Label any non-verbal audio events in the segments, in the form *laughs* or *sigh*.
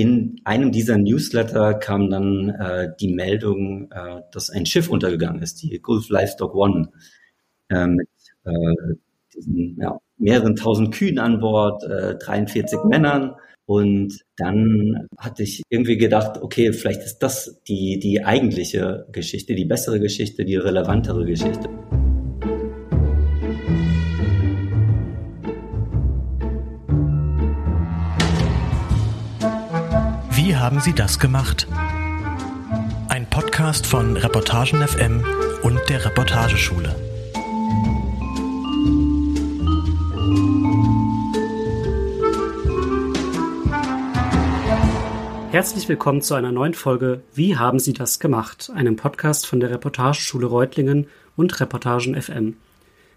in einem dieser Newsletter kam dann äh, die Meldung, äh, dass ein Schiff untergegangen ist, die Gulf Livestock One, äh, mit äh, diesen ja, mehreren tausend Kühen an Bord, äh, 43 Männern. Und dann hatte ich irgendwie gedacht, okay, vielleicht ist das die, die eigentliche Geschichte, die bessere Geschichte, die relevantere Geschichte. Haben Sie das gemacht? Ein Podcast von Reportagen FM und der Reportageschule. Herzlich willkommen zu einer neuen Folge Wie haben Sie das gemacht? Einem Podcast von der Reportageschule Reutlingen und Reportagen FM.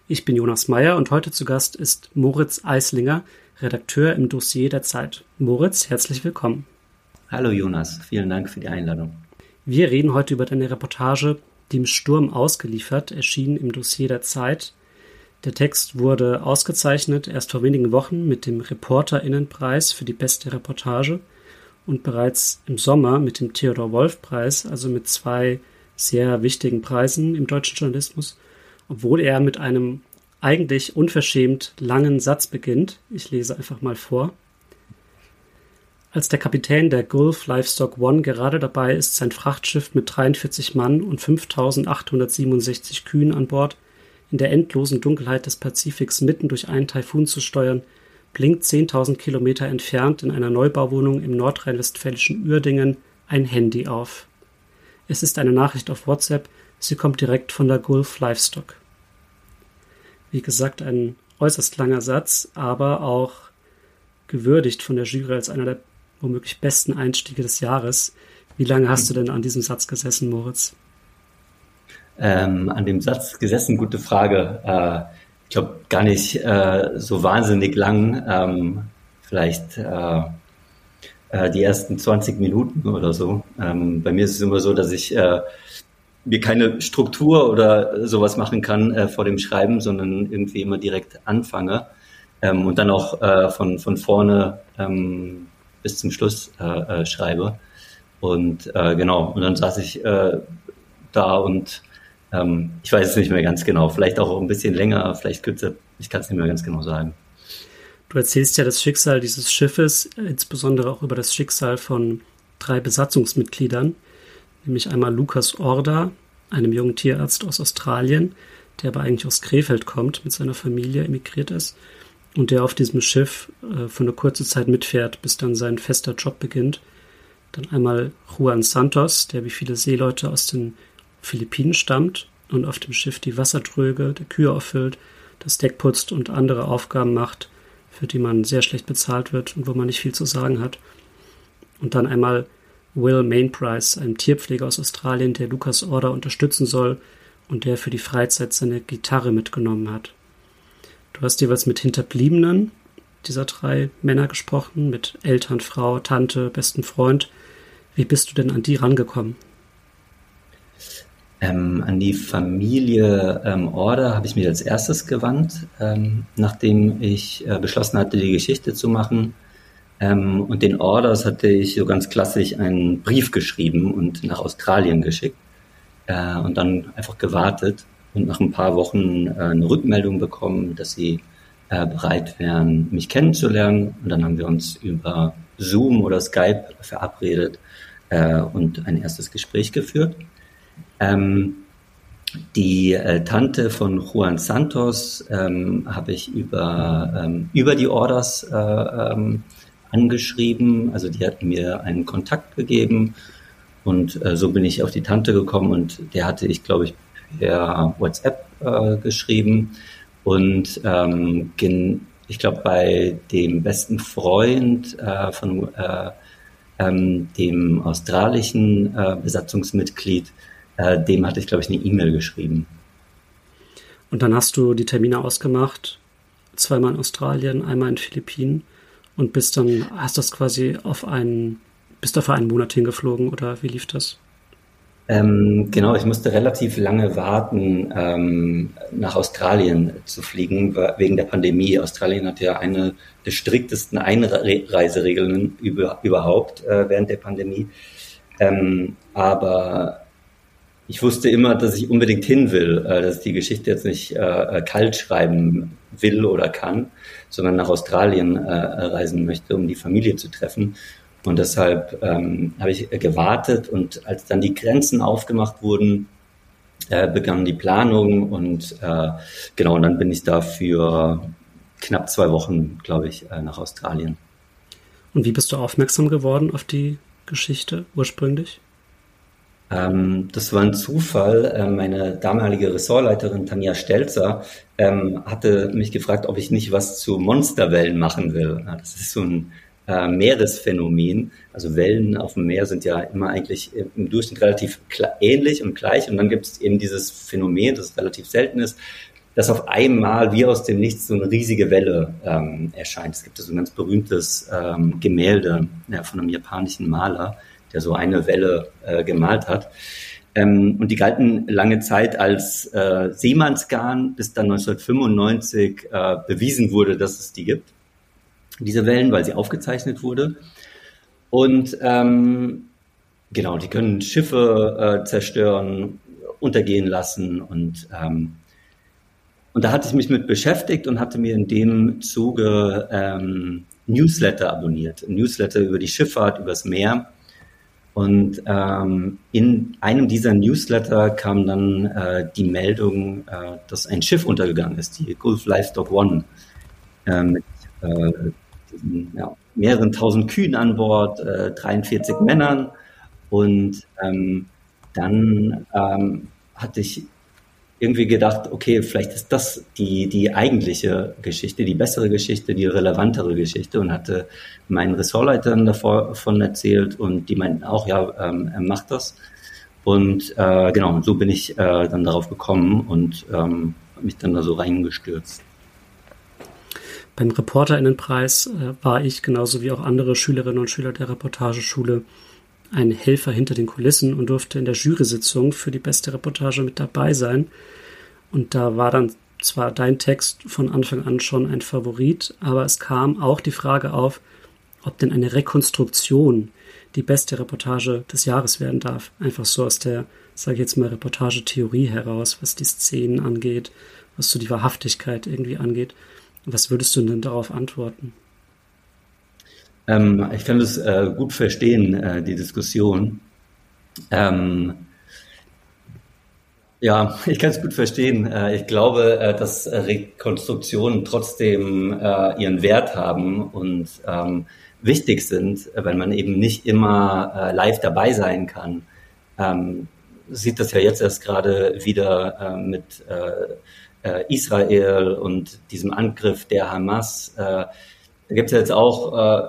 Ich bin Jonas Meyer und heute zu Gast ist Moritz Eislinger, Redakteur im Dossier der Zeit. Moritz, herzlich willkommen. Hallo Jonas, vielen Dank für die Einladung. Wir reden heute über deine Reportage Dem Sturm ausgeliefert, erschienen im Dossier der Zeit. Der Text wurde ausgezeichnet erst vor wenigen Wochen mit dem Reporterinnenpreis für die beste Reportage und bereits im Sommer mit dem Theodor Wolf Preis, also mit zwei sehr wichtigen Preisen im deutschen Journalismus, obwohl er mit einem eigentlich unverschämt langen Satz beginnt. Ich lese einfach mal vor. Als der Kapitän der Gulf Livestock One gerade dabei ist, sein Frachtschiff mit 43 Mann und 5867 Kühen an Bord in der endlosen Dunkelheit des Pazifiks mitten durch einen Taifun zu steuern, blinkt 10.000 Kilometer entfernt in einer Neubauwohnung im nordrhein-westfälischen Uerdingen ein Handy auf. Es ist eine Nachricht auf WhatsApp, sie kommt direkt von der Gulf Livestock. Wie gesagt, ein äußerst langer Satz, aber auch gewürdigt von der Jury als einer der womöglich besten Einstiege des Jahres. Wie lange hast du denn an diesem Satz gesessen, Moritz? Ähm, an dem Satz gesessen, gute Frage. Äh, ich glaube gar nicht äh, so wahnsinnig lang. Ähm, vielleicht äh, äh die ersten 20 Minuten oder so. Ähm, bei mir ist es immer so, dass ich äh, mir keine Struktur oder sowas machen kann äh, vor dem Schreiben, sondern irgendwie immer direkt anfange ähm, und dann auch von, von vorne ähm, bis zum Schluss äh, äh, schreibe. Und äh, genau, und dann saß ich äh, da und ähm, ich weiß es nicht mehr ganz genau. Vielleicht auch ein bisschen länger, vielleicht kürzer. Ich kann es nicht mehr ganz genau sagen. Du erzählst ja das Schicksal dieses Schiffes, insbesondere auch über das Schicksal von drei Besatzungsmitgliedern, nämlich einmal Lukas Orda, einem jungen Tierarzt aus Australien, der aber eigentlich aus Krefeld kommt, mit seiner Familie emigriert ist, und der auf diesem Schiff äh, für eine kurze Zeit mitfährt, bis dann sein fester Job beginnt. Dann einmal Juan Santos, der wie viele Seeleute aus den Philippinen stammt und auf dem Schiff die Wassertröge der Kühe auffüllt, das Deck putzt und andere Aufgaben macht, für die man sehr schlecht bezahlt wird und wo man nicht viel zu sagen hat. Und dann einmal Will Mainprice, ein Tierpfleger aus Australien, der Lucas Order unterstützen soll und der für die Freizeit seine Gitarre mitgenommen hat. Du hast jeweils mit Hinterbliebenen dieser drei Männer gesprochen, mit Eltern, Frau, Tante, besten Freund. Wie bist du denn an die rangekommen? Ähm, an die Familie ähm, Order habe ich mich als erstes gewandt, ähm, nachdem ich äh, beschlossen hatte, die Geschichte zu machen. Ähm, und den Orders hatte ich so ganz klassisch einen Brief geschrieben und nach Australien geschickt äh, und dann einfach gewartet und nach ein paar Wochen äh, eine Rückmeldung bekommen, dass sie äh, bereit wären, mich kennenzulernen. Und dann haben wir uns über Zoom oder Skype verabredet äh, und ein erstes Gespräch geführt. Ähm, die Tante von Juan Santos ähm, habe ich über, ähm, über die Orders angeschrieben. Also die hat mir einen Kontakt gegeben und äh, so bin ich auf die Tante gekommen und der hatte ich, glaube ich, per WhatsApp äh, geschrieben. Und ähm, ich glaube, bei dem besten Freund äh, von äh, ähm, dem australischen äh, Besatzungsmitglied, äh, dem hatte ich, glaube ich, eine E-Mail geschrieben. Und dann hast du die Termine ausgemacht, zweimal in Australien, einmal in Philippinen und bist dann, hast das quasi auf einen, bist da für einen Monat hingeflogen oder wie lief das? Ähm, genau, ich musste relativ lange warten, ähm, nach Australien zu fliegen, wegen der Pandemie. Australien hat ja eine der striktesten Einreiseregeln über, überhaupt äh, während der Pandemie. Ähm, aber ich wusste immer, dass ich unbedingt hin will, äh, dass ich die Geschichte jetzt nicht äh, kalt schreiben will oder kann, sondern nach Australien äh, reisen möchte, um die Familie zu treffen. Und deshalb ähm, habe ich gewartet und als dann die Grenzen aufgemacht wurden, äh, begann die Planung und äh, genau, und dann bin ich da für knapp zwei Wochen, glaube ich, äh, nach Australien. Und wie bist du aufmerksam geworden auf die Geschichte ursprünglich? Ähm, das war ein Zufall. Äh, meine damalige Ressortleiterin Tanja Stelzer ähm, hatte mich gefragt, ob ich nicht was zu Monsterwellen machen will. Das ist so ein äh, Meeresphänomen. Also Wellen auf dem Meer sind ja immer eigentlich im Durchschnitt relativ ähnlich und gleich. Und dann gibt es eben dieses Phänomen, das relativ selten ist, dass auf einmal wie aus dem Nichts so eine riesige Welle ähm, erscheint. Es gibt so ein ganz berühmtes ähm, Gemälde ja, von einem japanischen Maler, der so eine Welle äh, gemalt hat. Ähm, und die galten lange Zeit als äh, Seemannsgarn, bis dann 1995 äh, bewiesen wurde, dass es die gibt. Diese Wellen, weil sie aufgezeichnet wurde. Und ähm, genau, die können Schiffe äh, zerstören, untergehen lassen und ähm, und da hatte ich mich mit beschäftigt und hatte mir in dem Zuge ähm, Newsletter abonniert. Newsletter über die Schifffahrt, übers Meer. Und ähm, in einem dieser Newsletter kam dann äh, die Meldung, äh, dass ein Schiff untergegangen ist, die Gulf Livestock One, äh, mit äh, ja, mehreren tausend Kühen an Bord, äh, 43 Männern. Und ähm, dann ähm, hatte ich irgendwie gedacht, okay, vielleicht ist das die, die eigentliche Geschichte, die bessere Geschichte, die relevantere Geschichte und hatte meinen Ressortleitern davon erzählt und die meinten auch, ja, ähm, er macht das. Und äh, genau, so bin ich äh, dann darauf gekommen und ähm, mich dann da so reingestürzt. Beim Reporterinnenpreis äh, war ich genauso wie auch andere Schülerinnen und Schüler der Reportageschule ein Helfer hinter den Kulissen und durfte in der Jury-Sitzung für die beste Reportage mit dabei sein. Und da war dann zwar dein Text von Anfang an schon ein Favorit, aber es kam auch die Frage auf, ob denn eine Rekonstruktion die beste Reportage des Jahres werden darf. Einfach so aus der, sage ich jetzt mal, Reportagetheorie heraus, was die Szenen angeht, was so die Wahrhaftigkeit irgendwie angeht. Was würdest du denn darauf antworten? Ähm, ich kann das äh, gut verstehen, äh, die Diskussion. Ähm, ja, *laughs* ich kann es gut verstehen. Äh, ich glaube, äh, dass Rekonstruktionen trotzdem äh, ihren Wert haben und ähm, wichtig sind, weil man eben nicht immer live dabei sein kann. Sieht das ja jetzt erst gerade wieder mit Israel und diesem Angriff der Hamas da gibt es ja jetzt auch äh,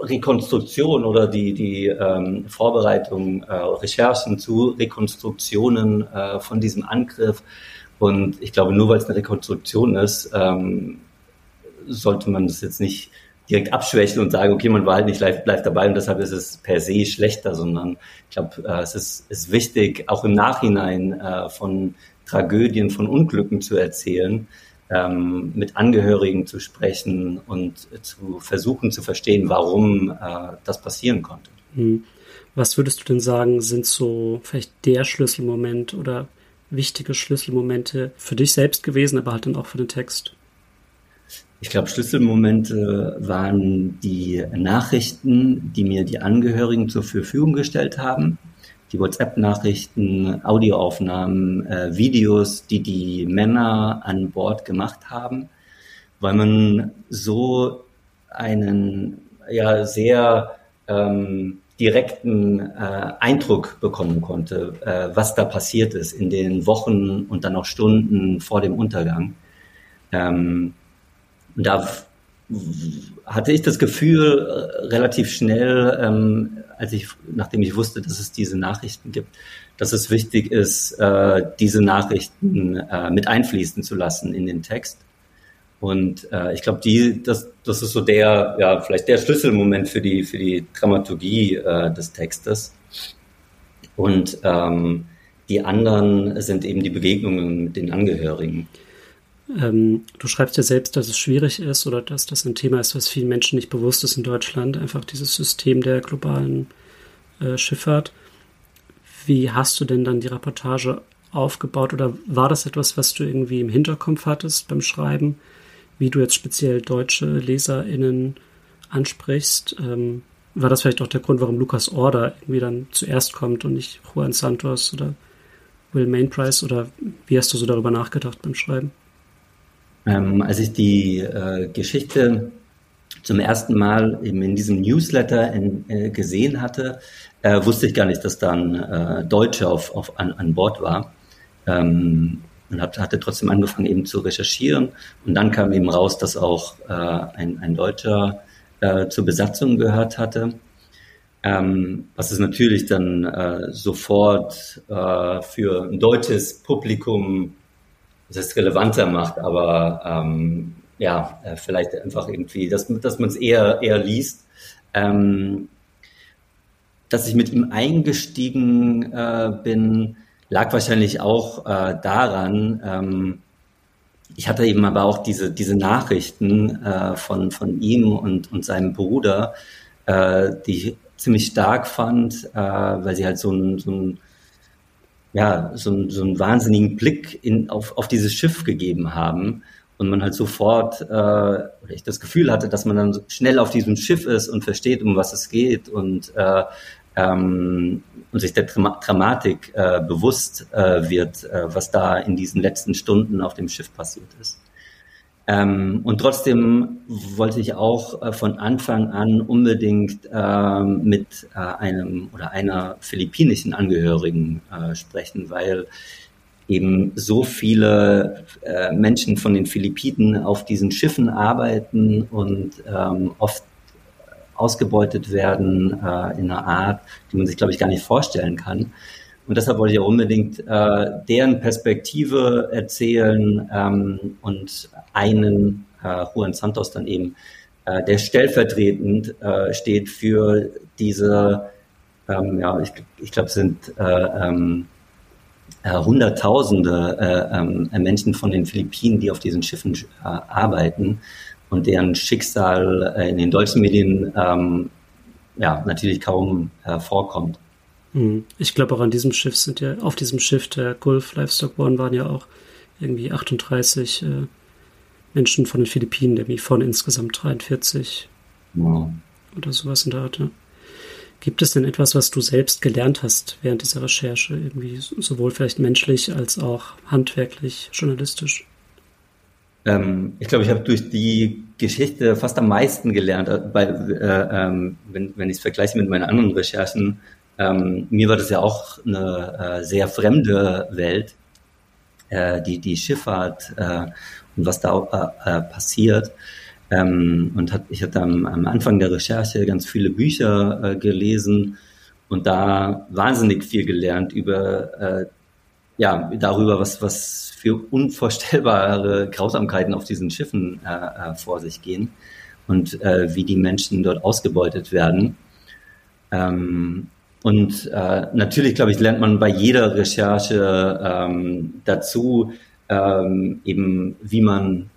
Rekonstruktion oder die, die ähm, Vorbereitung, äh, Recherchen zu Rekonstruktionen äh, von diesem Angriff. Und ich glaube, nur weil es eine Rekonstruktion ist, ähm, sollte man das jetzt nicht direkt abschwächen und sagen, okay, man war halt nicht live, live dabei und deshalb ist es per se schlechter, sondern ich glaube, äh, es ist, ist wichtig, auch im Nachhinein äh, von Tragödien, von Unglücken zu erzählen, ähm, mit Angehörigen zu sprechen und zu versuchen zu verstehen, warum äh, das passieren konnte. Hm. Was würdest du denn sagen, sind so vielleicht der Schlüsselmoment oder wichtige Schlüsselmomente für dich selbst gewesen, aber halt dann auch für den Text? Ich glaube, Schlüsselmomente waren die Nachrichten, die mir die Angehörigen zur Verfügung gestellt haben die WhatsApp-Nachrichten, Audioaufnahmen, äh, Videos, die die Männer an Bord gemacht haben, weil man so einen ja sehr ähm, direkten äh, Eindruck bekommen konnte, äh, was da passiert ist in den Wochen und dann auch Stunden vor dem Untergang. Ähm, da hatte ich das Gefühl äh, relativ schnell, ähm, als ich, nachdem ich wusste, dass es diese Nachrichten gibt, dass es wichtig ist, äh, diese Nachrichten äh, mit einfließen zu lassen in den Text. Und äh, ich glaube, die, das, das ist so der, ja, vielleicht der Schlüsselmoment für die, für die Dramaturgie äh, des Textes. Und ähm, die anderen sind eben die Begegnungen mit den Angehörigen. Ähm, du schreibst ja selbst, dass es schwierig ist oder dass das ein Thema ist, was vielen Menschen nicht bewusst ist in Deutschland, einfach dieses System der globalen äh, Schifffahrt. Wie hast du denn dann die Reportage aufgebaut oder war das etwas, was du irgendwie im Hinterkopf hattest beim Schreiben, wie du jetzt speziell deutsche LeserInnen ansprichst? Ähm, war das vielleicht auch der Grund, warum Lukas Order irgendwie dann zuerst kommt und nicht Juan Santos oder Will Mainprice oder wie hast du so darüber nachgedacht beim Schreiben? Ähm, als ich die äh, Geschichte zum ersten Mal eben in diesem Newsletter in, äh, gesehen hatte, äh, wusste ich gar nicht, dass dann äh, Deutsche auf, auf, an, an Bord war. Ähm, und hab, hatte trotzdem angefangen eben zu recherchieren. Und dann kam eben raus, dass auch äh, ein, ein Deutscher äh, zur Besatzung gehört hatte. Ähm, was es natürlich dann äh, sofort äh, für ein deutsches Publikum das heißt, relevanter macht, aber ähm, ja, äh, vielleicht einfach irgendwie, dass, dass man es eher, eher liest. Ähm, dass ich mit ihm eingestiegen äh, bin, lag wahrscheinlich auch äh, daran, ähm, ich hatte eben aber auch diese, diese Nachrichten äh, von, von ihm und, und seinem Bruder, äh, die ich ziemlich stark fand, äh, weil sie halt so ein, so ein ja, so, so einen wahnsinnigen Blick in, auf, auf dieses Schiff gegeben haben und man halt sofort, äh, oder ich das Gefühl hatte, dass man dann schnell auf diesem Schiff ist und versteht, um was es geht und, äh, ähm, und sich der Dramatik äh, bewusst äh, wird, äh, was da in diesen letzten Stunden auf dem Schiff passiert ist. Ähm, und trotzdem wollte ich auch äh, von Anfang an unbedingt äh, mit äh, einem oder einer philippinischen Angehörigen äh, sprechen, weil eben so viele äh, Menschen von den Philippinen auf diesen Schiffen arbeiten und ähm, oft ausgebeutet werden äh, in einer Art, die man sich, glaube ich, gar nicht vorstellen kann. Und deshalb wollte ich auch unbedingt äh, deren Perspektive erzählen ähm, und einen, äh, Juan Santos dann eben, äh, der stellvertretend äh, steht für diese, ähm, ja, ich, ich glaube, es sind äh, ähm, äh, Hunderttausende äh, ähm, Menschen von den Philippinen, die auf diesen Schiffen äh, arbeiten und deren Schicksal äh, in den deutschen Medien ähm, ja, natürlich kaum äh, vorkommt. Hm. Ich glaube auch an diesem Schiff sind ja, auf diesem Schiff der Gulf Livestock One waren ja auch irgendwie 38 äh, Menschen von den Philippinen, irgendwie von insgesamt 43 wow. oder sowas in der Art. Ja. Gibt es denn etwas, was du selbst gelernt hast während dieser Recherche, irgendwie sowohl vielleicht menschlich als auch handwerklich, journalistisch? Ähm, ich glaube, ich habe durch die Geschichte fast am meisten gelernt, weil, äh, ähm, wenn, wenn ich es vergleiche mit meinen anderen Recherchen, ähm, mir war das ja auch eine äh, sehr fremde Welt, äh, die, die Schifffahrt äh, und was da äh, äh, passiert. Ähm, und hat, ich hatte am, am Anfang der Recherche ganz viele Bücher äh, gelesen und da wahnsinnig viel gelernt über ja darüber, was was für unvorstellbare Grausamkeiten auf diesen Schiffen äh, vor sich gehen und äh, wie die Menschen dort ausgebeutet werden. Ähm, und äh, natürlich, glaube ich, lernt man bei jeder Recherche ähm, dazu, ähm, eben wie man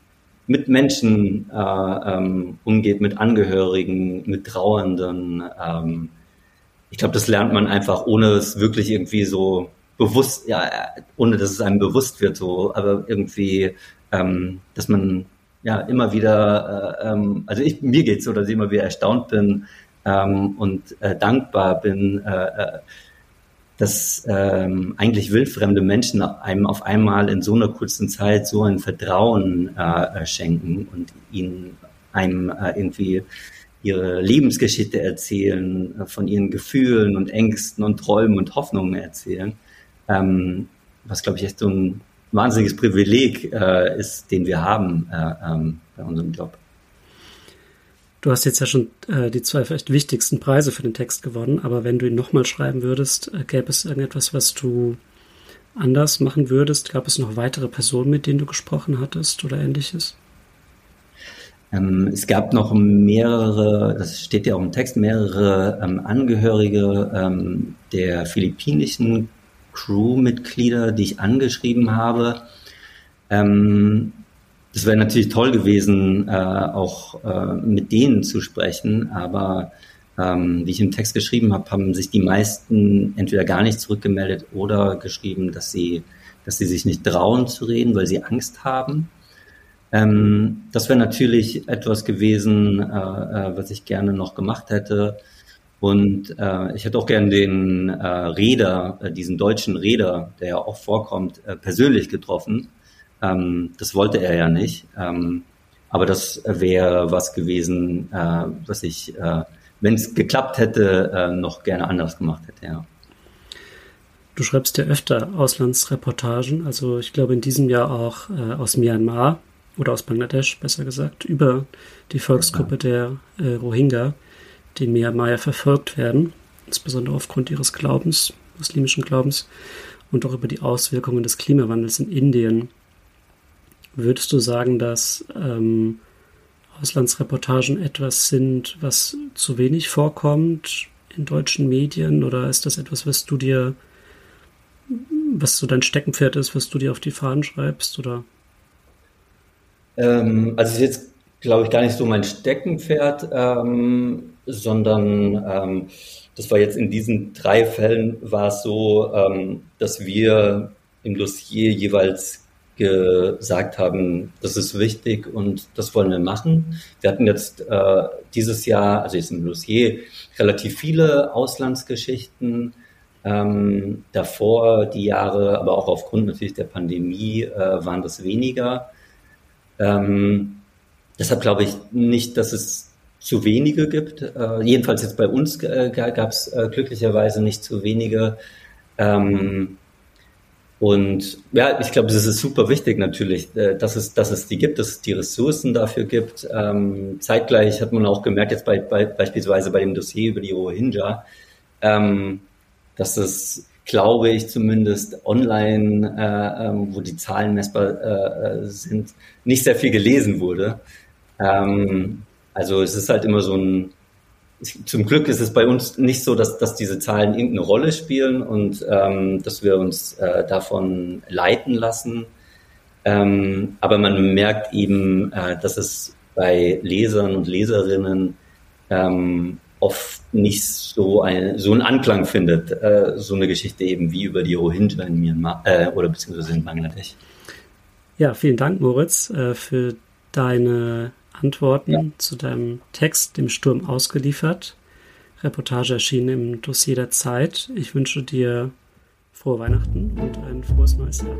mit Menschen äh, ähm, umgeht, mit Angehörigen, mit Trauernden. Ähm, ich glaube, das lernt man einfach, ohne es wirklich irgendwie so bewusst, ja, ohne dass es einem bewusst wird, so, aber irgendwie, ähm, dass man ja immer wieder, äh, ähm, also ich, mir geht's so, dass ich immer wieder erstaunt bin, ähm, und äh, dankbar bin, äh, äh, dass ähm, eigentlich wildfremde Menschen einem auf einmal in so einer kurzen Zeit so ein Vertrauen äh, schenken und ihnen einem äh, irgendwie ihre Lebensgeschichte erzählen, äh, von ihren Gefühlen und Ängsten und Träumen und Hoffnungen erzählen, ähm, was glaube ich echt so ein wahnsinniges Privileg äh, ist, den wir haben äh, ähm, bei unserem Job. Du hast jetzt ja schon äh, die zwei vielleicht wichtigsten Preise für den Text gewonnen, aber wenn du ihn nochmal schreiben würdest, äh, gäbe es irgendetwas, was du anders machen würdest? Gab es noch weitere Personen, mit denen du gesprochen hattest oder ähnliches? Ähm, es gab noch mehrere, das steht ja auch im Text, mehrere ähm, Angehörige ähm, der philippinischen Crewmitglieder, die ich angeschrieben habe. Ähm, das wäre natürlich toll gewesen, äh, auch äh, mit denen zu sprechen, aber ähm, wie ich im Text geschrieben habe, haben sich die meisten entweder gar nicht zurückgemeldet oder geschrieben, dass sie, dass sie sich nicht trauen zu reden, weil sie Angst haben. Ähm, das wäre natürlich etwas gewesen, äh, äh, was ich gerne noch gemacht hätte. Und äh, ich hätte auch gerne den äh, Räder, äh, diesen deutschen Räder, der ja auch vorkommt, äh, persönlich getroffen. Ähm, das wollte er ja nicht. Ähm, aber das wäre was gewesen, äh, was ich, äh, wenn es geklappt hätte, äh, noch gerne anders gemacht hätte, ja. Du schreibst ja öfter Auslandsreportagen, also ich glaube in diesem Jahr auch äh, aus Myanmar oder aus Bangladesch, besser gesagt, über die Volksgruppe der äh, Rohingya, die in Myanmar ja verfolgt werden, insbesondere aufgrund ihres Glaubens, muslimischen Glaubens, und auch über die Auswirkungen des Klimawandels in Indien. Würdest du sagen, dass ähm, Auslandsreportagen etwas sind, was zu wenig vorkommt in deutschen Medien, oder ist das etwas, was du dir, was so dein Steckenpferd ist, was du dir auf die Fahnen schreibst, oder? Ähm, also ist jetzt, glaube ich, gar nicht so mein Steckenpferd, ähm, sondern ähm, das war jetzt in diesen drei Fällen war es so, ähm, dass wir im Dossier jeweils gesagt haben, das ist wichtig und das wollen wir machen. Wir hatten jetzt äh, dieses Jahr, also jetzt im Dossier, relativ viele Auslandsgeschichten. Ähm, davor die Jahre, aber auch aufgrund natürlich der Pandemie, äh, waren das weniger. Ähm, deshalb glaube ich nicht, dass es zu wenige gibt. Äh, jedenfalls jetzt bei uns äh, gab es äh, glücklicherweise nicht zu wenige. Ähm, und ja, ich glaube, es ist super wichtig natürlich, äh, dass es, dass es die gibt, dass es die Ressourcen dafür gibt. Ähm, zeitgleich hat man auch gemerkt, jetzt bei, bei, beispielsweise bei dem Dossier über die Rohingya, ähm, dass es glaube ich zumindest online, äh, ähm, wo die Zahlen messbar äh, sind, nicht sehr viel gelesen wurde. Ähm, also es ist halt immer so ein, zum Glück ist es bei uns nicht so, dass, dass diese Zahlen irgendeine Rolle spielen und ähm, dass wir uns äh, davon leiten lassen. Ähm, aber man merkt eben, äh, dass es bei Lesern und Leserinnen ähm, oft nicht so, ein, so einen Anklang findet, äh, so eine Geschichte eben wie über die Rohingya in Myanmar äh, oder beziehungsweise in Bangladesch. Ja, vielen Dank, Moritz, äh, für deine Antworten ja. zu deinem Text, dem Sturm ausgeliefert. Reportage erschienen im Dossier der Zeit. Ich wünsche dir frohe Weihnachten und ein frohes neues Jahr.